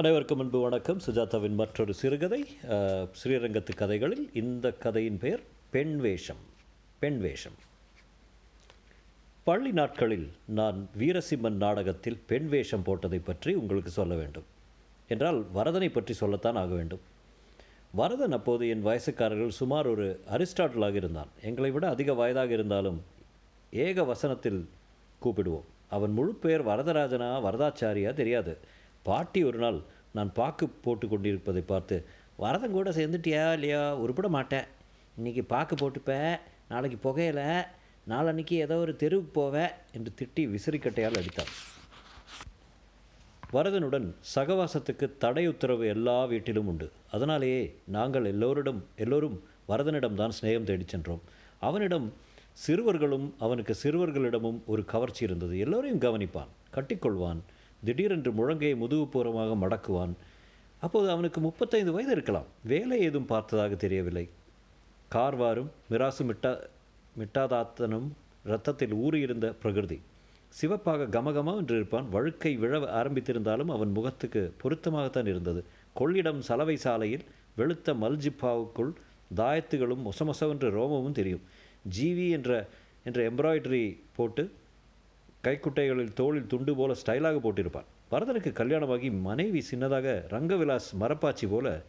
அனைவருக்கும் அன்பு வணக்கம். சுஜாதாவின் மற்றொரு சிறுகதை ஸ்ரீரங்கத்து கதைகளில் இந்த கதையின் பெயர் பெண் வேஷம் பெண் வேஷம். பள்ளி நாட்களில் நான் வீரசிம்மன் நாடகத்தில் பெண் வேஷம் போட்டதை பற்றி உங்களுக்கு சொல்ல வேண்டும். என்றால் வரதனை பற்றி சொல்லத்தான் ஆக வேண்டும். வரதன் அப்போது என் வயசுக்காரர்கள் சுமார் ஒரு அரிஸ்டாட்டிலாக இருந்தான். எங்களை விட அதிக வயதாக இருந்தாலும் ஏக வசனத்தில் கூப்பிடுவோம். அவன் முழு பெயர் வரதராஜனா வரதாச்சாரியா தெரியாது. பாட்டி ஒரு நாள் நான் பாக்கு போட்டு கொண்டிருப்பதை பார்த்து வரதன் கூட சேர்ந்துட்டியா இல்லையா? உருப்பிட மாட்டேன். இன்றைக்கி பாக்கு போட்டுப்ப நாளைக்கு புகையில. நாளன்னைக்கு ஏதோ ஒரு தெருவுக்கு போவேன் என்று திட்டி விசிறிக்கட்டையால் அடித்தான் வரதனுடன் சகவாசத்துக்கு தடை உத்தரவு எல்லா வீட்டிலும் உண்டு. அதனாலேயே நாங்கள் எல்லோரிடம் எல்லோரும் வரதனிடம்தான் சிநேகம் தேடிச் சென்றோம். அவனிடம் சிறுவர்களும் அவனுக்கு சிறுவர்களிடமும் ஒரு கவர்ச்சி இருந்தது. எல்லோரையும் கவனிப்பான் கட்டிக்கொள்வான். திடீரென்று முழங்கையை முதுகுப்பூர்வமாக மடக்குவான். அப்போது அவனுக்கு முப்பத்தைந்து வயது இருக்கலாம். வேலை ஏதும் பார்த்ததாக தெரியவில்லை. கார்வாரும் மிராசு மிட்டா மிட்டாதாத்தனும் இரத்தத்தில் ஊறியிருந்த பிரகிருதி சிவப்பாக கமகமா என்று இருப்பான். வழுக்கை விழ ஆரம்பித்திருந்தாலும் அவன் முகத்துக்கு பொருத்தமாகத்தான் இருந்தது. கொள்ளிடம் சலவை சாலையில் வெளுத்த மல்ஜிப்பாவுக்குள் தாயத்துகளும் மொசமொசவென்ற ரோமமும் தெரியும். ஜிவி என்ற என்ற எம்ப்ராய்டரி போட்டு கைக்குட்டைகளில் தோளில் துண்டு போல ஸ்டைலாக போட்டிருப்பான். பரதனுக்கு கல்யாணமாகி மனைவி சின்னதாக ரங்கவிலாஸ் மரப்பாச்சி போல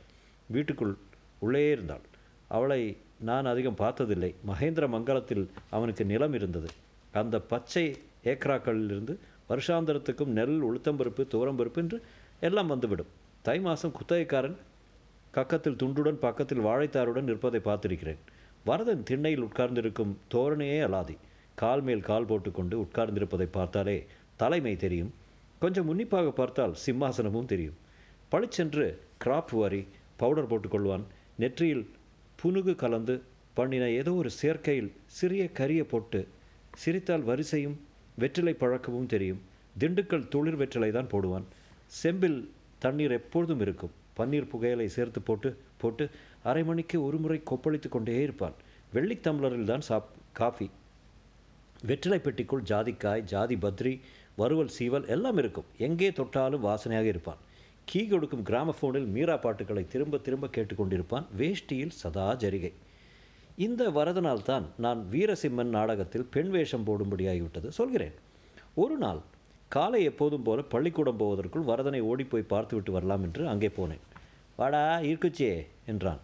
வீட்டுக்குள் உள்ளே இருந்தாள். அவளை நான் அதிகம் பார்த்ததில்லை. மகேந்திர மங்கலத்தில் அவனுக்கு நிலம் இருந்தது. அந்த பச்சை ஏக்ராக்களிலிருந்து வருஷாந்தரத்துக்கும் நெல் உளுத்தம்பருப்பு துவரம்பருப்பு என்று எல்லாம் வந்துவிடும். தை மாதம் குத்தகைக்காரன் கக்கத்தில் துண்டுடன் பக்கத்தில் வாழைத்தாருடன் நிற்பதை பார்த்திருக்கிறேன். வரதன் திண்ணையில் உட்கார்ந்திருக்கும் தோரணையே அலாதி. கால் மேல் கால் போட்டுக்கொண்டு உட்கார்ந்திருப்பதை பார்த்தாலே தலைமை தெரியும். கொஞ்சம் உன்னிப்பாக பார்த்தால் சிம்மாசனமும் தெரியும். பளிச்சென்று கிராப் வாரி பவுடர் போட்டுக்கொள்வான். நெற்றியில் புனுகு கலந்து பண்ணின ஏதோ ஒரு சேர்க்கையில் சிறிய கரிய போட்டு சிரித்தால் வரிசையும் வெற்றிலை பழக்கமும் தெரியும். திண்டுக்கல் துளிர் வெற்றிலை தான் போடுவான். செம்பில் தண்ணீர் எப்பொழுதும் இருக்கும். பன்னீர் புகையலை சேர்த்து போட்டு போட்டு அரை மணிக்கு ஒரு முறை கொப்பளித்து கொண்டே இருப்பான். வெள்ளித்தம்ளரில் தான் சாப் காஃபி. வெற்றிலை பெட்டிக்குள் ஜாதிக்காய் ஜாதி பத்ரி வறுவல் சீவல் எல்லாம் இருக்கும். எங்கே தொட்டாலும் வாசனையாக இருப்பான். கீ கொடுக்கும் கிராமஃபோனில் மீரா பாட்டுகளை திரும்ப திரும்ப கேட்டுக்கொண்டிருப்பான். வேஷ்டியில் சதா ஜரிகை. இந்த வரதனால் தான் நான் வீரசிம்மன் நாடகத்தில் பெண் வேஷம் போடும்படியாகிவிட்டது சொல்கிறேன். ஒரு நாள் காலை எப்போதும் போல பள்ளிக்கூடம் போவதற்குள் வரதனை ஓடிப்போய் பார்த்துவிட்டு வரலாம் என்று அங்கே போனேன். வாடா ஈர்க்குச்சியே என்றான்.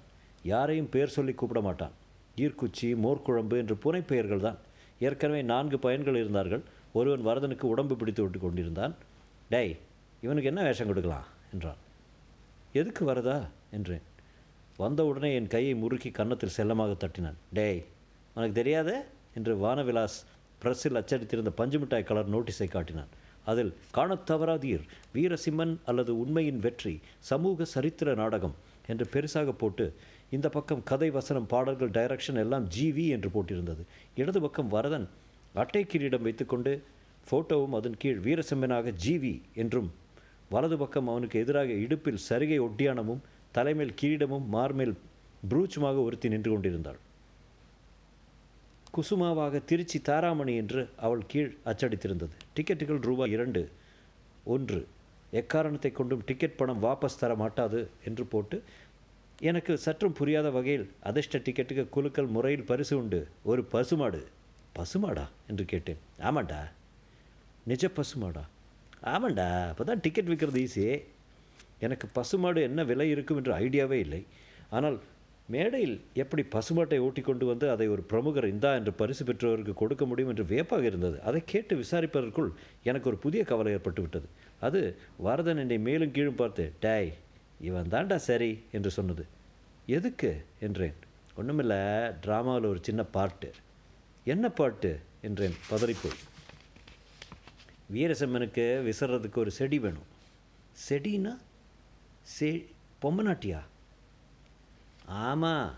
யாரையும் பேர் சொல்லி கூப்பிட மாட்டான். ஈர்க்குச்சி மோர்க்குழம்பு என்று புனைப்பெயர்கள் தான் ஏற்கனவே நான்கு பையன்கள் இருந்தார்கள். ஒருவன் வரதனுக்கு உடம்பு பிடித்து விட்டு கொண்டிருந்தான். டேய் இவனுக்கு என்ன வேஷம் கொடுக்கலாம்? என்றான். எதுக்கு வரதா? என்றேன். வந்தவுடனே என் கையை முறுக்கி கன்னத்தில் செல்லமாக தட்டினான். டேய் உனக்கு தெரியாதே? என்று வானவிலாஸ் பிரஸ்ஸில் அச்சடித்திருந்த பஞ்சுமிட்டாய் கலர் நோட்டீஸை காட்டினான். அதில் காணத் தவறாதீர் வீரசிம்மன் அல்லது உண்மையின் வெற்றி சமூக சரித்திர நாடகம் என்று பெருசாக போட்டு இந்த பக்கம் கதை வசனம் பாடல்கள் டைரக்ஷன் எல்லாம் ஜிவி என்று போட்டிருந்தது. இடது பக்கம் வரதன் அட்டை கிரீடம் வைத்துக்கொண்டு ஃபோட்டோவும் அதன் கீழ் வீரசிம்மனாக ஜிவி என்றும் வலது பக்கம் அவனுக்கு எதிராக இடுப்பில் சரிகை ஒட்டியானமும் தலைமேல் கிரீடமும் மார்மேல் புரூச்சுமாக ஒருத்தி நின்று கொண்டிருந்தாள். குசுமாவாக திருச்சி தாராமணி என்று அவள் கீழ் அச்சடித்திருந்தது. டிக்கெட்டுகள் ரூபாய் இரண்டு. ஒன்று. எக்காரணத்தை கொண்டும் டிக்கெட் பணம் வாபஸ் தர மாட்டாது என்று போட்டு எனக்கு சற்றும் புரியாத வகையில் அதிர்ஷ்ட டிக்கெட்டுக்கு குலுக்கல் முறையில் பரிசு உண்டு. ஒரு பசுமாடு. பசுமாடா? என்று கேட்டேன். ஆமாண்டா. நிஜ பசுமாடா? ஆமாண்டா. அப்போ தான் டிக்கெட் விற்கிறது ஈஸி எனக்கு பசுமாடு என்ன விலை இருக்கும் என்ற ஐடியாவே இல்லை. ஆனால் மேடையில் எப்படி பசுமாட்டை ஓட்டி கொண்டு வந்து அதை ஒரு பிரமுகர் இந்தா என்று பரிசு பெற்றவருக்கு கொடுக்க முடியும் என்று வியப்பாக இருந்தது. அதை கேட்டு விசாரிப்பதற்குள் எனக்கு ஒரு புதிய கவலை ஏற்பட்டு விட்டது அது வரதன் என்னை மேலும் கீழும் பார்த்து டேய் இவன் தாண்டா சரி என்று சொன்னது. எதுக்கு? என்றேன். ஒன்றுமில்ல ட்ராமாவில் ஒரு சின்ன பாட்டு. என்ன பாட்டு? என்றேன். பதறிப்போய் வீரசம்மனுக்கு விசறதுக்கு ஒரு செடி வேணும். செடினா? செ பொம்மநாட்டியா? ஆமாம்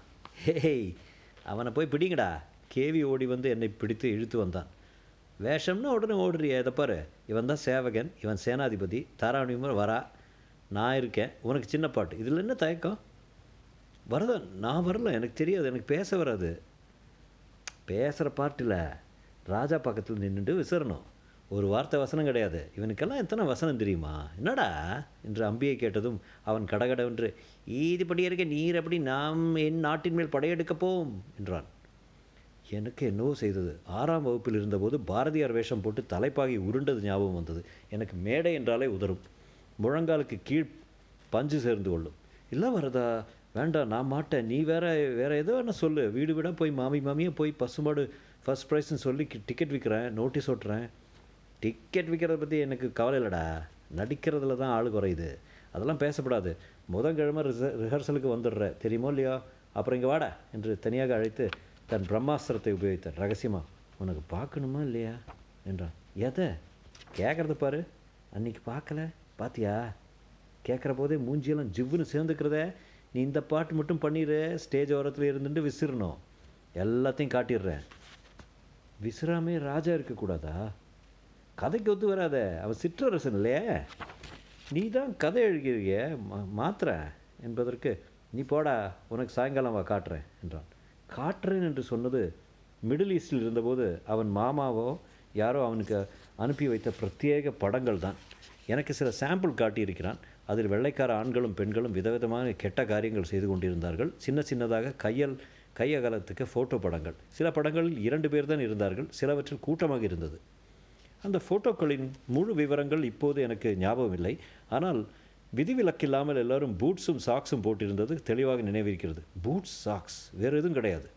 ஹேய் அவனை போய் பிடிங்கடா. கேவி ஓடி வந்து என்னை பிடித்து இழுத்து வந்தான். வேஷம்னா உடனே ஓடுறிய இதை பாரு. இவன் தான் சேவகன் இவன் சேனாதிபதி தாராணியமர் வரா. நான் இருக்கேன் உனக்கு சின்ன பாட்டு. இதில் என்ன தயக்கம்? வரதா? நான் வரல எனக்கு தெரியாது எனக்கு பேச வராது. பேசுகிற பாட்டில் ராஜா பக்கத்தில் நின்றுட்டு விசிறணும். ஒரு வார்த்தை வசனம் கிடையாது. இவனுக்கெல்லாம் எத்தனை வசனம் தெரியுமா? என்னடா? என்று அம்பியை கேட்டதும் அவன் கடகடவென்று ஈதுபடி இருக்க நீர் அப்படி நாம் என் நாட்டின் மேல் படையெடுக்கப் போம் என்றான். எனக்கு என்னவோ செய்தது. ஆறாம் வகுப்பில் இருந்தபோது பாரதியார் வேஷம் போட்டு தலைப்பாகி உருண்டது ஞாபகம் வந்தது. எனக்கு மேடை என்றாலே உதறும். முழங்காலுக்கு கீழ் பஞ்சு சேர்ந்து கொள்ளும். இல்லை வரதா வேண்டாம் நான் மாட்டேன். நீ வேற வேற ஏதோ என்ன சொல்லு. வீடு வீடாக போய் மாமி மாமியை போய் பசுமாடு ஃபர்ஸ்ட் ப்ரைஸ்னு சொல்லி டிக்கெட் விற்கிறேன் நோட்டீஸ் ஓட்டுறேன். டிக்கெட் விற்கிறத பற்றி எனக்கு கவலை இல்லைடா. நடிக்கிறதுல தான் ஆள் குறையுது. அதெல்லாம் பேசப்படாது. முதங்கிழமை ரிச ரிஹர்சலுக்கு வந்துடுற தெரியுமோ இல்லையோ? அப்புறம் இங்கே வாடா என்று தனியாக அழைத்து தன் பிரம்மாஸ்திரத்தை உபயோகித்தார். ரகசியமாக உனக்கு பார்க்கணுமா இல்லையா? என்றான். எதை? கேட்குறது பாரு. அன்றைக்கி பார்க்கல. பாத்தியா? கேட்குற போதே மூஞ்சியெல்லாம் ஜிவ்வுன்னு சேர்ந்துக்கிறத. நீ இந்த பாட்டு மட்டும் பண்ணிடு ஸ்டேஜ் ஓரத்தில் இருந்துட்டு விசிறணும். எல்லாத்தையும் காட்டிடுறேன். விசிறாமே ராஜா இருக்கக்கூடாதா? கதைக்கு ஒத்து வராத அவன் சிற்றரசன் இல்லையே? நீ தான் கதை எழுகிறிய மா மாத்துறேன் என்பதற்கு. நீ போடா உனக்கு சாயங்காலம் வா காட்டுறேன் என்றான். காட்டுறேன் என்று சொன்னது மிடில் ஈஸ்டில் இருந்தபோது அவன் மாமாவோ யாரோ அவனுக்கு அனுப்பி வைத்த பிரத்யேக படங்கள் தான் எனக்கு சில சாம்பிள் காட்டியிருக்கிறான். அதில் வெள்ளைக்கார ஆண்களும் பெண்களும் விதவிதமான கெட்ட காரியங்கள் செய்து கொண்டிருந்தார்கள். சின்ன சின்னதாக கையல் கையகலத்துக்கு ஃபோட்டோ படங்கள். சில படங்களில் இரண்டு பேர் தான் இருந்தார்கள். சிலவற்றில் கூட்டமாக இருந்தது. அந்த ஃபோட்டோக்களின் முழு விவரங்கள் இப்போது எனக்கு ஞாபகம் இல்லை ஆனால் விதிவிலக்கில்லாமல் எல்லாரும் பூட்ஸும் சாக்ஸும் போட்டிருந்தது தெளிவாக நினைவிருக்கிறது. பூட்ஸ் சாக்ஸ் வேறு எதுவும் கிடையாது.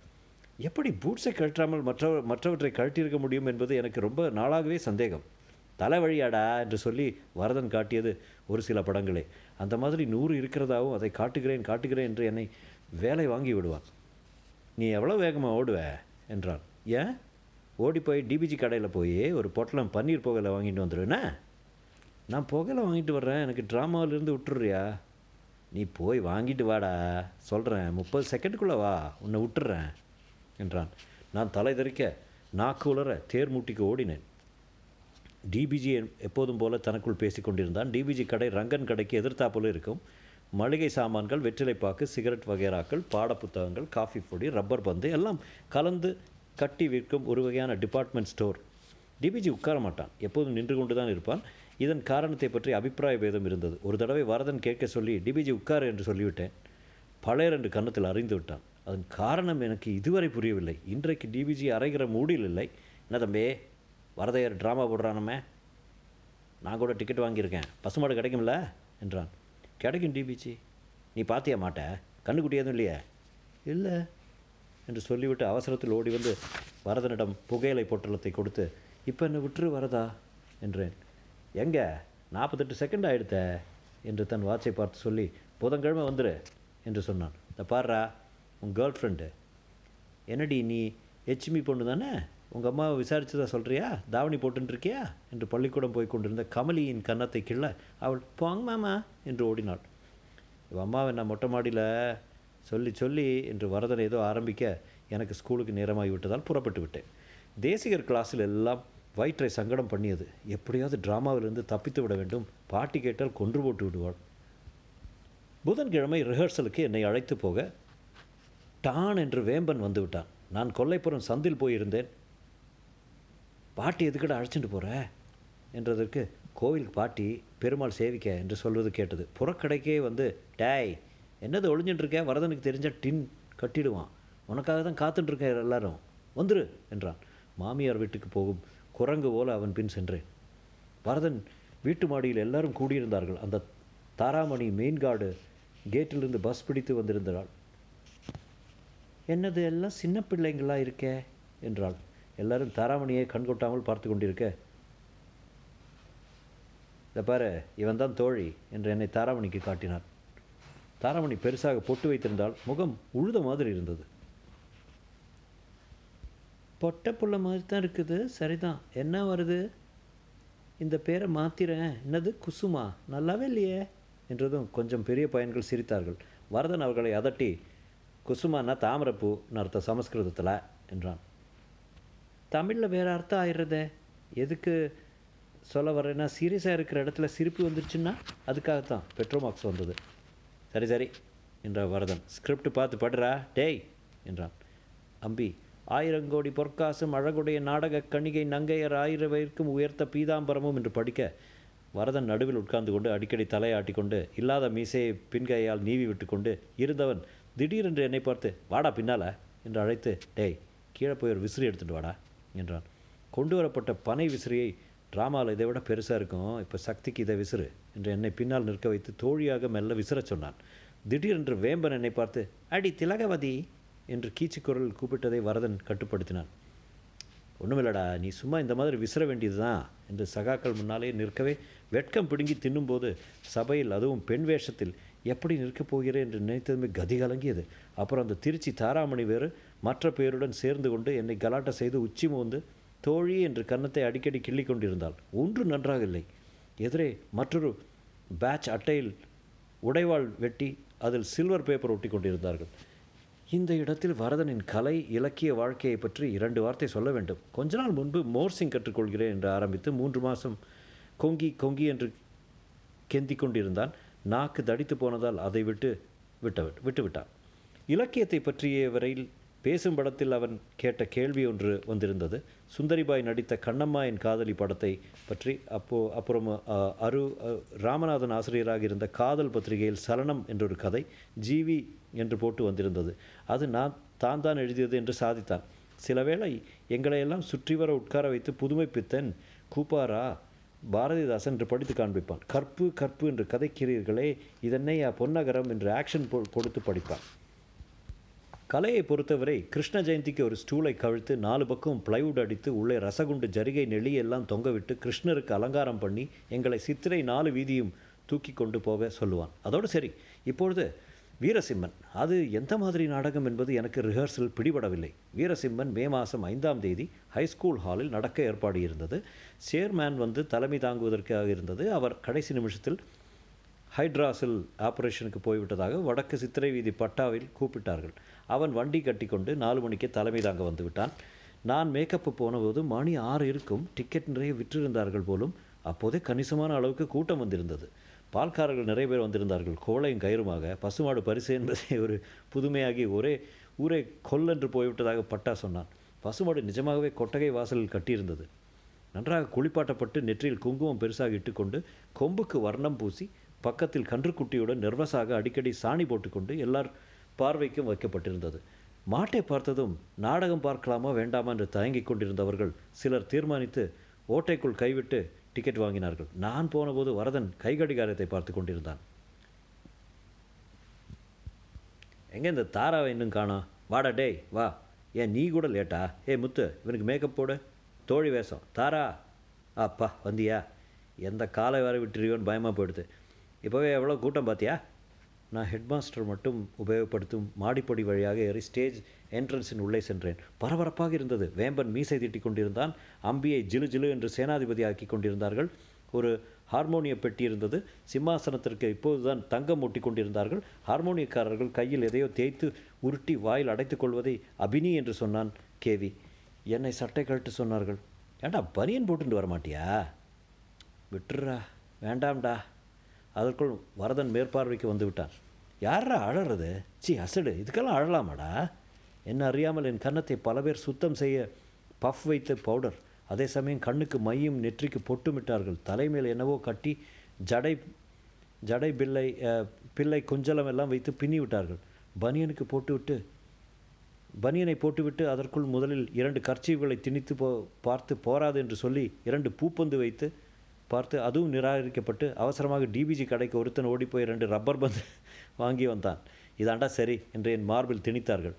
எப்படி பூட்ஸை கழற்றாமல் மற்ற மற்றவற்றை கழட்டியிருக்க முடியும் என்பது எனக்கு ரொம்ப நாளாகவே சந்தேகம். தலைவழியாடா என்று சொல்லி வரதன் காட்டியது ஒரு சில படங்களே. அந்த மாதிரி நூறு இருக்கிறதாவும் அதை காட்டுகிறேன் காட்டுகிறேன் என்று என்னை வேலை வாங்கி விடுவான். நீ எவ்வளோ வேகமாக ஓடுவ? என்றான். ஏன்? ஓடி போய் டிபிஜி கடையில் போய் ஒரு பொட்டலம் பன்னீர் புகையில் வாங்கிட்டு வந்துடுவேண்ணே நான் புகையில் வாங்கிட்டு வர்றேன் எனக்கு ட்ராமாவிலேருந்து விட்டுறியா நீ போய் வாங்கிட்டு வாடா சொல்கிறேன் முப்பது செகண்டுக்குள்ளே வா உன்னை விட்டுறேன் என்றான். நான் தலை தெறிக்க நாக்கு உலர தேர் மூட்டிக்கு ஓடினேன். டிபிஜி எப்போதும் போல தனக்குள் பேசி கொண்டிருந்தான். டிபிஜி கடை ரங்கன் கடைக்கு எதிர்த்தாப்புல இருக்கும். மளிகை சாமான்கள் வெற்றிலைப்பாக்கு சிகரெட் வகைராக்கள் பாடப்புத்தகங்கள் காஃபி பொடி ரப்பர் பந்து எல்லாம் கலந்து கட்டி விற்கும் ஒரு வகையான டிபார்ட்மெண்ட் ஸ்டோர் டிபிஜி உட்கார மாட்டான். எப்போதும் நின்று கொண்டு தான் இருப்பான். இதன் காரணத்தை பற்றி அபிப்பிராய பேதம் இருந்தது. ஒரு தடவை வரதன் கேட்க சொல்லி டிபிஜி உட்கார் என்று சொல்லிவிட்டேன். பழையர் என்று கன்னத்தில் அறிந்து விட்டான். அதன் காரணம் எனக்கு இதுவரை புரியவில்லை. இன்றைக்கு டிபிஜி அரைகிற மூடியில் இல்லை. என்ன தம்பே வரதையர் ட்ராமா போடுறானுமே நான் கூட டிக்கெட் வாங்கியிருக்கேன். பசுமாடு கிடைக்கும்ல? என்றான். கிடைக்கும் டிபிச்சி நீ பார்த்தியா மாட்ட? கண்ணுக்குட்டி எதுவும் இல்லையே? இல்லை என்று சொல்லிவிட்டு அவசரத்தில் ஓடி வந்து வரதனிடம் புகையிலை பொட்டலத்தை கொடுத்து இப்போ என்னை விட்டுரு வரதா? என்றேன். எங்கே? நாற்பத்தெட்டு செகண்ட் ஆகிடுத்த என்று தன் வாட்சை பார்த்து சொல்லி புதன்கிழமை வந்துரு என்று சொன்னான். இந்த பாடுறா உன் கேர்ள் ஃப்ரெண்டு என்னடி நீ ஹெச்மி பொண்ணு தானே? உங்கள் அம்மாவை விசாரிச்சதா சொல்கிறியா தாவணி போட்டுருக்கியா என்று பள்ளிக்கூடம் போய் கொண்டிருந்த கமலியின் கன்னத்தை கிள்ள அவள் போங்க மாமா என்று ஓடினாள். இவன் அம்மாவை நான் மொட்டை மாடியில் சொல்லி சொல்லி என்று வரதன் ஏதோ ஆரம்பிக்க எனக்கு ஸ்கூலுக்கு நேரமாகி விட்டதால் புறப்பட்டு விட்டேன். தேசிகர் கிளாஸில் எல்லாம் வயிற்றை சங்கடம் பண்ணியது. எப்படியாவது டிராமாவிலிருந்து தப்பித்து விட வேண்டும். பாட்டி கேட்டால் கொன்று போட்டு விடுவாள். புதன்கிழமை ரிஹர்சலுக்கு என்னை அழைத்து போக டான் என்று வேம்பன் வந்துவிட்டான் நான் கொல்லைப்புறம் சந்தில் போயிருந்தேன். பாட்டி எதுக்கட அழைச்சிட்டு போகிற என்றதற்கு கோவிலுக்கு பாட்டி பெருமாள் சேவிக்க என்று சொல்வது கேட்டது. புறக்கடைக்கே வந்து டேய் என்னது ஒளிஞ்சிட்டு வரதனுக்கு தெரிஞ்ச டின் கட்டிடுவான். உனக்காக தான் காத்துட்ருக்கேன் எல்லாரும். வந்துரு என்றான். மாமியார் வீட்டுக்கு போகும் குரங்கு போல அவன் பின் சென்றேன். வரதன் வீட்டு மாடியில் எல்லாரும் கூடியிருந்தார்கள். அந்த தாராமணி மெயின் கார்டு கேட்டிலிருந்து பஸ் பிடித்து வந்திருந்தாள். என்னது எல்லாம் சின்ன பிள்ளைங்களா இருக்கே? என்றாள். எல்லாரும் தாராமணியை கண்கொட்டாமல் பார்த்து கொண்டிருக்க. இதை பாரு இவன் தான் தோழி என்று என்னை தாராமணிக்கு காட்டினார். தாராமணி பெருசாக பொட்டு வைத்திருந்தால் முகம் உழுத மாதிரி இருந்தது. பொட்டை புள்ள மாதிரி தான் இருக்குது. சரிதான். என்ன வருது? இந்த பேரை மாத்திரேன். என்னது? குசுமா? நல்லாவே இல்லையே? என்றதும் கொஞ்சம் பெரிய பையன்கள் சிரித்தார்கள். வரதன் அவர்களை அதட்டி குசுமானா தாமரப்பூ அர்த்தம் சமஸ்கிருதத்தில் என்றான். தமிழில் வேறு அர்த்தம் ஆயிடுறதே. எதுக்கு சொல்ல வரேன்னா சீரியஸாக இருக்கிற இடத்துல சிரிப்பு வந்துருச்சுன்னா அதுக்காகத்தான் பெட்ரோமாக்ஸ் வந்தது. சரி சரி என்றார் வரதன். ஸ்கிரிப்ட் பார்த்து படுறா? டேய் என்றான். அம்பி ஆயிரங்கோடி பொற்காசும் அழகுடைய நாடக கணிகை நங்கையர் ஆயிரவர்க்கும் உயர்த்த பீதாம்பரமும் என்று படிக்க வரதன் நடுவில் உட்கார்ந்து கொண்டு அடிக்கடி தலையாட்டி கொண்டு இல்லாத மீசையை பின்கையால் நீவி விட்டு கொண்டு இருந்தவன் திடீரென்று என்னை பார்த்து வாடா பின்னால என்று அழைத்து டேய் கீழே போய் ஒரு விசிறி எடுத்துகிட்டு வாடா. என்றான். கொண்டு வரப்பட்ட பனை விசிறியை ட்ராமாவில் இதை விட பெருசாக இருக்கும். இப்போ சக்திக்கு இதை விசிறு என்று என்னை பின்னால் நிற்க வைத்து தோழியாக மெல்ல விசிறச் சொன்னான். திடீரென்று வேம்பன் என்னை பார்த்து அடி திலகவதி என்று கீச்சுக்குரல் கூப்பிட்டதை வரதன் கட்டுப்படுத்தினான். ஒன்றுமில்லடா நீ சும்மா இந்த மாதிரி விசிற வேண்டியது தான் என்று சகாக்கள் முன்னாலே நிற்கவே வெட்கம் பிடுங்கி தின்னும்போது சபையில் அதுவும் பெண் வேஷத்தில் எப்படி நிற்கப் போகிறேன் என்று நினைத்ததுமே கதி கலங்கியது. அப்புறம் அந்த திருச்சி தாராமணி வேறு மற்ற பேருடன் சேர்ந்து கொண்டு என்னை கலாட்ட செய்து உச்சி மோந்து தோழி என்று கன்னத்தை அடிக்கடி கிள்ளி கொண்டிருந்தாள். ஒன்று நன்றாக இல்லை. எதிரே மற்றொரு பேட்ச் அட்டையில் உடைவாள் வெட்டி அதில் சில்வர் பேப்பர் ஒட்டி கொண்டிருந்தார்கள். இந்த இடத்தில் வரதனின் கலை இலக்கிய வாழ்க்கையை பற்றி இரண்டு வார்த்தை சொல்ல வேண்டும். கொஞ்ச நாள் முன்பு மோர்சிங் கற்றுக்கொள்கிறேன் என்று ஆரம்பித்து மூன்று மாதம் கொங்கி கொங்கி என்று கெந்தி கொண்டிருந்தான். நாக்கு தடித்து போனதால் அதை விட்டு விட்ட விட்டு விட்டுவிட்டான் இலக்கியத்தை பற்றிய வரையில் பேசும் படத்தில் அவன் கேட்ட கேள்வி ஒன்று வந்திருந்தது. சுந்தரிபாய் நடித்த கண்ணம்மா என் காதலி படத்தை பற்றி அப்போ அப்புறம் அரு ராமநாதன் ஆசிரியராக இருந்த காதல் பத்திரிகையில் சலனம் என்றொரு கதை ஜீவி என்று போட்டு வந்திருந்தது. அது நான் தான் தான் எழுதியது என்று சாதித்தான். சில வேளை எங்களையெல்லாம் சுற்றி வர உட்கார வைத்து புதுமை பித்தன் கூப்பாரா பாரதிதாசன் என்று படித்து காண்பிப்பான். கற்பு கற்பு என்று கதைக்கிறீர்களே இதென்னை பொன்னகரம் என்று ஆக்ஷன் கொடுத்து படிப்பான். கலையை பொறுத்தவரை கிருஷ்ண ஜெயந்திக்கு ஒரு ஸ்டூலை கவிழ்த்து நாலு பக்கம் பிளைவுட் அடித்து உள்ளே ரசகுண்டு ஜரிகை நெளியெல்லாம் தொங்கவிட்டு கிருஷ்ணருக்கு அலங்காரம் பண்ணி எங்களை சித்திரை நாலு வீதியும் தூக்கி கொண்டு போக சொல்லுவான். அதோடு சரி இப்பொழுது வீரசிம்மன். அது எந்த மாதிரி நாடகம் என்பது எனக்கு ரிஹர்சல் பிடிபடவில்லை. வீரசிம்மன் மே மாதம் ஐந்தாம் தேதி ஹைஸ்கூல் ஹாலில் நடக்க ஏற்பாடு இருந்தது. சேர்மேன் வந்து தலைமை தாங்குவதற்காக இருந்தது. அவர் கடைசி நிமிஷத்தில் ஹைட்ராசில் ஆபரேஷனுக்கு போய்விட்டதாக வடக்கு சித்திரை வீதி பட்டாவில் கூப்பிட்டார்கள். அவன் வண்டி கட்டிக்கொண்டு நாலு மணிக்கு தலைமை தாங்க வந்துவிட்டான் நான் மேக்கப்பு போனபோது மணி ஆறு இருக்கும். டிக்கெட் நிறைய விற்றிருந்தார்கள் போலும் அப்போதே கணிசமான அளவுக்கு கூட்டம் வந்திருந்தது. பால்காரர்கள் நிறைய பேர் வந்திருந்தார்கள். கோழையும் கயிறுமாக. பசுமாடு பரிசு என்பதை ஒரு புதுமையாகி ஒரே ஊரே கொல்லென்று போய்விட்டதாக பட்டா சொன்னான். பசுமாடு நிஜமாகவே கொட்டகை வாசலில் கட்டியிருந்தது. நன்றாக குளிப்பாட்டப்பட்டு நெற்றியில் குங்குமம் பெருசாக இட்டுக்கொண்டு கொம்புக்கு வர்ணம் பூசி பக்கத்தில் கன்றுக்குட்டியுடன் நெர்வஸாக அடிக்கடி சாணி போட்டுக்கொண்டு எல்லார் பார்வைக்கும் வைக்கப்பட்டிருந்தது. மாட்டை பார்த்ததும் நாடகம் பார்க்கலாமா வேண்டாமா என்று தயங்கிக் கொண்டிருந்தவர்கள் சிலர் தீர்மானித்து ஓட்டைக்குள் கைவிட்டு டிக்கெட் வாங்கினார்கள். நான் போனபோது வரதன் கைகடிகாரத்தை பார்த்து கொண்டிருந்தான். எங்கே இந்த தாராவை இன்னும் காணோம் வாடா டேய் வா. ஏன் நீ கூட லேட்டா? ஏ முத்து இவனுக்கு மேக்கப் போடு. தோழி வேஷம். தாரா. அப்பா வந்தியா? எந்த காலை வர விட்டுருவோன்னு பயமாக போயிடுது. இப்போவே எவ்வளோ கூட்டம் பார்த்தியா நான் ஹெட்மாஸ்டர் மட்டும் உபயோகப்படுத்தும் மாடிப்படி வழியாக ஏறி ஸ்டேஜ் என்ட்ரன்ஸின் உள்ளே சென்றேன். பரபரப்பாக இருந்தது. வேம்பன் மீசை திட்டிக் கொண்டிருந்தான். அம்பியை ஜிலு ஜிலு என்று சேனாதிபதி ஆக்கி கொண்டிருந்தார்கள். ஒரு ஹார்மோனிய பெட்டி இருந்தது. சிம்மாசனத்திற்கு இப்போதுதான் தங்கம் ஒட்டி கொண்டிருந்தார்கள். ஹார்மோனியக்காரர்கள் கையில் எதையோ தேய்த்து உருட்டி வாயில் அடைத்துக் கொள்வதை அபினி என்று சொன்னான் கேவி. என்னை சட்டை கழட்டு சொன்னார்கள். ஏண்டா பனியன் போட்டுட்டு வர மாட்டியா விட்டுறா. வேண்டாம்டா. அதற்குள் வரதன் மேற்பார்வைக்கு வந்துவிட்டார் யாரா அழறது? சி அசடு. இதுக்கெல்லாம் அழலாமாடா? என்ன அறியாமல் என் கன்னத்தை பல பேர் சுத்தம் செய்ய பஃப் வைத்த பவுடர். அதே சமயம் கண்ணுக்கு மையும் நெற்றிக்கு பொட்டுமிட்டார்கள். தலைமையில் என்னவோ கட்டி ஜடை ஜடை பிள்ளை பிள்ளை குஞ்சலம் எல்லாம் வைத்து பின்னி விட்டார்கள் பனியனுக்கு போட்டுவிட்டு பனியனை போட்டுவிட்டு அதற்குள் முதலில் இரண்டு கர்ச்சீவுகளை திணித்து போ பார்த்து போராது என்று சொல்லி இரண்டு பூப்பந்து வைத்து பார்த்து அதுவும் நிராகரிக்கப்பட்டு அவசரமாக டிபிஜி கடைக்கு ஒருத்தன் ஓடிப்போய் ரெண்டு ரப்பர் பந்து வாங்கி வந்தான். இதாண்டா சரி என்று என் மார்பில் திணித்தார்கள்.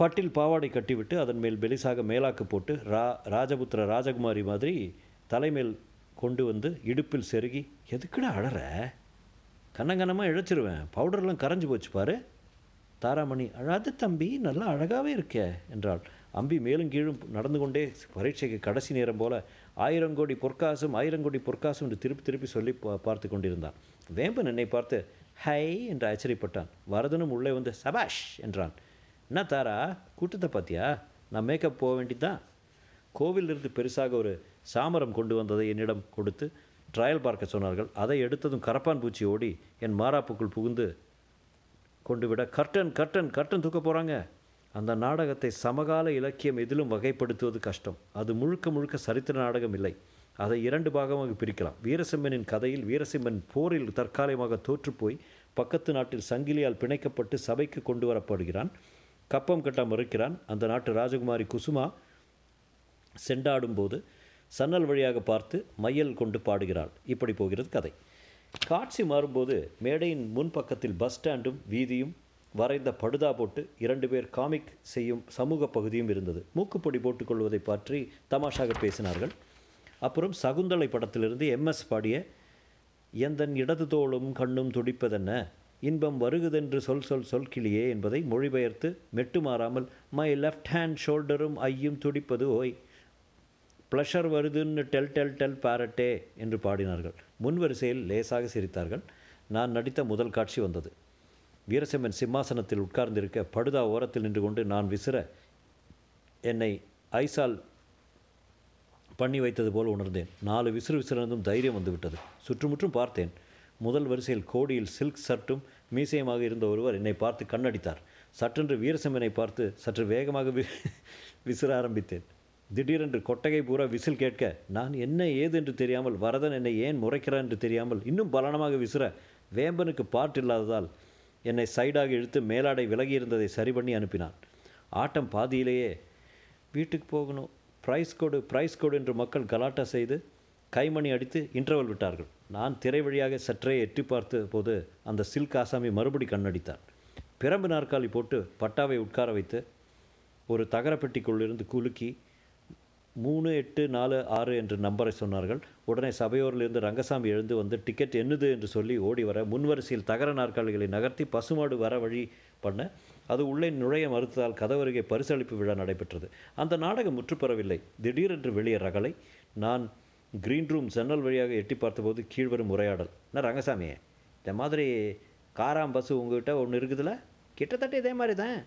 பட்டில் பாவாடை கட்டிவிட்டு அதன் மேல் பெலிசாக மேலாக்கு போட்டு ரா ராஜபுத்திர ராஜகுமாரி மாதிரி தலைமேல் கொண்டு வந்து இடுப்பில் செருகி எதுக்குடா அழற? கன்னங்கன்னமாக இழைச்சிருவேன். பவுடர்லாம் கரைஞ்சு போச்சு பாரு. தாராமணி அழாத தம்பி நல்லா அழகாகவே இருக்கே என்றாள். அம்பி மேலும் கீழும் நடந்து கொண்டே பரீட்சைக்கு கடைசி நேரம் போல ஆயிரம் கோடி பொற்காசும் ஆயிரம் கோடி பொற்காசும் என்று திருப்பி திருப்பி சொல்லி பா- பார்த்து கொண்டிருந்தான். வேம்பன் என்னை பார்த்து ஹை என்று ஆச்சரியப்பட்டான் வரதனும் உள்ளே வந்து சபாஷ் என்றான். என்ன தாரா கூட்டத்தை பார்த்தியா? நான் மேக்கப் போக வேண்டிதான். கோவிலிருந்து பெருசாக ஒரு சாமரம் கொண்டு வந்ததை என்னிடம் கொடுத்து ட்ரையல் பார்க்க சொன்னார்கள். அதை எடுத்ததும் கரப்பான் பூச்சி ஓடி என் மாறாப்புக்குள் புகுந்து கொண்டு விட கர்டன் கர்டன் கர்டன் தூக்க போகிறாங்க அந்த நாடகத்தை சமகால இலக்கியம் எதிலும் வகைப்படுத்துவது கஷ்டம். அது முழுக்க முழுக்க சரித்திர நாடகம் இல்லை. அதை இரண்டு பாகமாக பிரிக்கலாம். வீரசிம்மனின் கதையில் வீரசிம்மன் போரில் தற்காலிகமாக தோற்றுப்போய் பக்கத்து நாட்டில் சங்கிலியால் பிணைக்கப்பட்டு சபைக்கு கொண்டு வரப்படுகிறான். கப்பம் கட்ட மறுக்கிறான். அந்த நாட்டு ராஜகுமாரி குசுமா செண்டாடும்போது சன்னல் வழியாக பார்த்து மையல் கொண்டு பாடுகிறாள். இப்படி போகிறது கதை. காட்சி மாறும்போது மேடையின் முன்பக்கத்தில் பஸ் ஸ்டாண்டும் வீதியும் வரைந்த படுதா போட்டு இரண்டு பேர் காமிக் செய்யும் சமூக பகுதியும் இருந்தது. மூக்குப்பொடி போட்டுக்கொள்வதை பற்றி தமாஷாக பேசினார்கள். அப்புறம் சகுந்தலை படத்திலிருந்து எம்எஸ் பாடிய எந்தன் இடது தோளும் கண்ணும் துடிப்பதென்ன? இன்பம் வருகுதென்று சொல் சொல் சொல் கிளியே என்பதை மொழிபெயர்த்து மெட்டு மாறாமல் மை லெஃப்ட் ஹேண்ட் ஷோல்டரும் ஐயும் துடிப்பது ஓய். ப்ளஷர் வருதுன்னு டெல் டெல் டெல் பாரட்டே என்று பாடினார்கள். முன்வரிசையில் லேசாக சிரித்தார்கள். நான் நடித்த முதல் காட்சி வந்தது. வீரசிம்மன் சிம்மாசனத்தில் உட்கார்ந்திருக்க படுதா ஓரத்தில் நின்று கொண்டு நான் விசிற என்னை ஐசால் பண்ணி வைத்தது போல் உணர்ந்தேன். நாலு விசிறு விசிறந்தும் தைரியம் வந்துவிட்டது. சுற்றுமுற்றும் பார்த்தேன். முதல் வரிசையில் கோடியில் சில்க் சர்ட்டும் மீசையுமாக இருந்த ஒருவர் என்னை பார்த்து கண்ணடித்தார். சற்றென்று வீரசிம்மனை பார்த்து சற்று வேகமாக வி விசிற ஆரம்பித்தேன். திடீரென்று கொட்டகை பூரா விசில் கேட்க நான் என்ன ஏது என்று தெரியாமல் வரதன் என்னை ஏன் முறைக்கிறான் என்று தெரியாமல் இன்னும் பலனமாக விசிற வேம்பனுக்கு பாட்டு இல்லாததால் என்னை சைடாக இழுத்து மேலாடை விலகி இருந்ததை சரி பண்ணி அனுப்பினான். ஆட்டம் பாதியிலேயே வீட்டுக்கு போகணும். ப்ரைஸ் கோடு ப்ரைஸ் கோடு என்று மக்கள் கலாட்டா செய்து கைமணி அடித்து இன்டர்வல் விட்டார்கள். நான் திரை வழியாக சற்றே எட்டி பார்த்த போது அந்த சில்க் ஆசாமி மறுபடி கண்ணடித்தார் பிரம்பு நாற்காலி போட்டு பட்டாவை உட்கார வைத்து ஒரு தகரப்பெட்டிக்குள்ளிருந்து குலுக்கி மூணு எட்டு நாலு ஆறு என்று நம்பரை சொன்னார்கள். உடனே சபையோரிலிருந்து ரங்கசாமி எழுந்து வந்து டிக்கெட் என்னது? என்று சொல்லி ஓடி வர முன்வரிசையில் தகர நாற்காலிகளை நகர்த்தி பசுமாடு வர வழி பண்ண அது உள்ளே நுழைய மறுத்ததால் கதவருகே பரிசளிப்பு விழா நடைபெற்றது. அந்த நாடகம் முற்றுப்பெறவில்லை. திடீரென்று வெளியே ரகலை நான் கிரீன் ரூம் ஜன்னல் வழியாக எட்டி பார்த்தபோது கீழ்வரும் உரையாடல். நான் ரங்கசாமியே இந்த மாதிரி காராம் பஸ்ஸு உங்ககிட்ட ஒன்று இருக்குதுல்ல கிட்டத்தட்ட இதே மாதிரி தான்.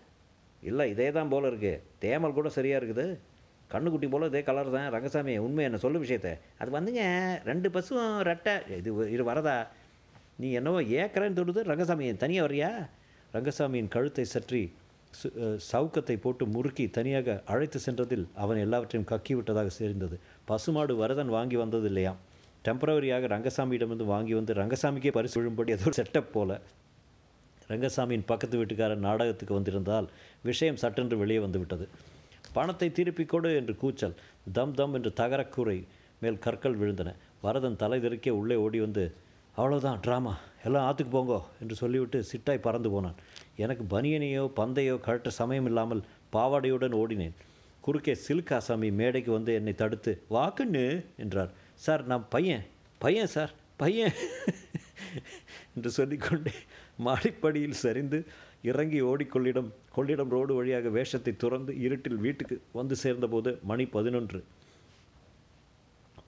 இல்லை இதே தான் போல் இருக்குது தேமல் கூட சரியாக இருக்குது. கண்ணுக்குட்டி போல் இதே கலர் தான். ரங்கசாமி உண்மை என்ன? சொல்லு விஷயத்த. அது வந்துங்க ரெண்டு பஸ்ஸும் ரெட்டை. இது இது வரதா? நீ என்னவோ ஏக்கரன்னு தொடுது. ரங்கசாமி தனியாக வரியா ரங்கசாமியின் கழுத்தை சற்றி சு சவுக்கத்தை போட்டு முறுக்கி தனியாக அழைத்து சென்றதில் அவன் எல்லாவற்றையும் கக்கி விட்டதாக தெரிந்தது. பசுமாடு வரதன் வாங்கி வந்தது இல்லையாம் டெம்பரவரியாக ரங்கசாமியிடமிருந்து வாங்கி வந்து ரங்கசாமிக்கே பரிசு விழும்படி ஏதோ செட்டப் போல ரங்கசாமியின் பக்கத்து வீட்டுக்காரன் நாடகத்துக்கு வந்திருந்தால் விஷயம் சட்டென்று வெளியே வந்துவிட்டது. பணத்தை திருப்பிக் கொடு என்று கூச்சல். தம் தம் என்று தகரக்கூரை மேல் கற்கள் விழுந்தன. வரதன் தலை தெறிக்க உள்ளே ஓடி வந்து அவ்வளோதான் ட்ராமா எல்லாம் ஆற்றுக்கு போங்கோ என்று சொல்லிவிட்டு சிட்டாய் பறந்து போனான். எனக்கு பனியனையோ பந்தையோ கழட்ட சமயம் இல்லாமல் பாவாடையுடன் ஓடினேன். குறுக்கே சில்க் ஆசாமி மேடைக்கு வந்து என்னை தடுத்து வாக்குன்னு என்றார். சார் நான் பையன். பையன் சார். பையன். என்று சொல்லிக்கொண்டே மாடிப்படியில் சரிந்து இறங்கி ஓடி கொள்ளிடம் கொள்ளிடம் ரோடு வழியாக வேஷத்தை துறந்து இருட்டில் வீட்டுக்கு வந்து சேர்ந்தபோது மணி பதினொன்று.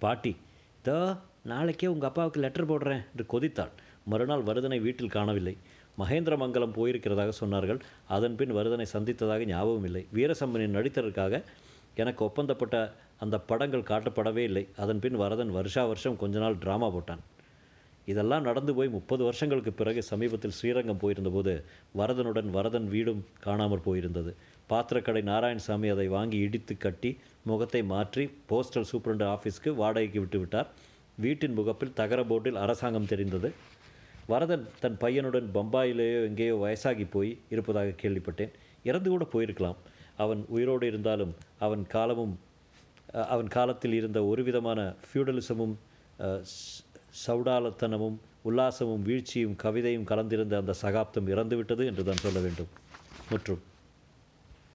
பாட்டி தோ நாளைக்கே உங்கள் அப்பாவுக்கு லெட்டர் போடுறேன் என்று கொதித்தாள். மறுநாள் வருதனை வீட்டில் காணவில்லை. மகேந்திரமங்கலம் போயிருக்கிறதாக சொன்னார்கள். அதன்பின் வருதனை சந்தித்ததாக ஞாபகம் இல்லை. வீரசம்மனின் நடித்ததற்காக எனக்கு ஒப்பந்தப்பட்ட அந்த படங்கள் காட்டப்படவே இல்லை. அதன்பின் வரதன் வருஷா வருஷம் கொஞ்ச நாள் ட்ராமா போட்டான். இதெல்லாம் நடந்து போய் முப்பது வருஷங்களுக்கு பிறகு சமீபத்தில் ஸ்ரீரங்கம் போயிருந்தபோது வரதனுடன் வரதன் வீடும் காணாமல் போயிருந்தது. பாத்திரக்கடை நாராயணசாமி அதை வாங்கி இடித்து கட்டி முகத்தை மாற்றி போஸ்டல் சூப்பரண்ட் ஆஃபீஸ்க்கு வாடகைக்கு விட்டுவிட்டார் வீட்டின் முகப்பில் தகர போர்டில் அரசாங்கம் தெரிந்தது. வரதன் தன் பையனுடன் பம்பாயிலேயோ எங்கேயோ வயசாகி போய் இருப்பதாக கேள்விப்பட்டேன். இறந்து கூட போயிருக்கலாம். அவன் உயிரோடு இருந்தாலும் அவன் காலமும் அவன் காலத்தில் இருந்த ஒரு விதமான ஃபியூடலிசமும் சௌடாலத்தனமும் சவுடாலத்தனமும் உல்லாசமும் வீழ்ச்சியும் கவிதையும் கலந்திருந்த அந்த சகாப்தம் இறந்துவிட்டது என்று தான் சொல்ல வேண்டும். மற்றும்.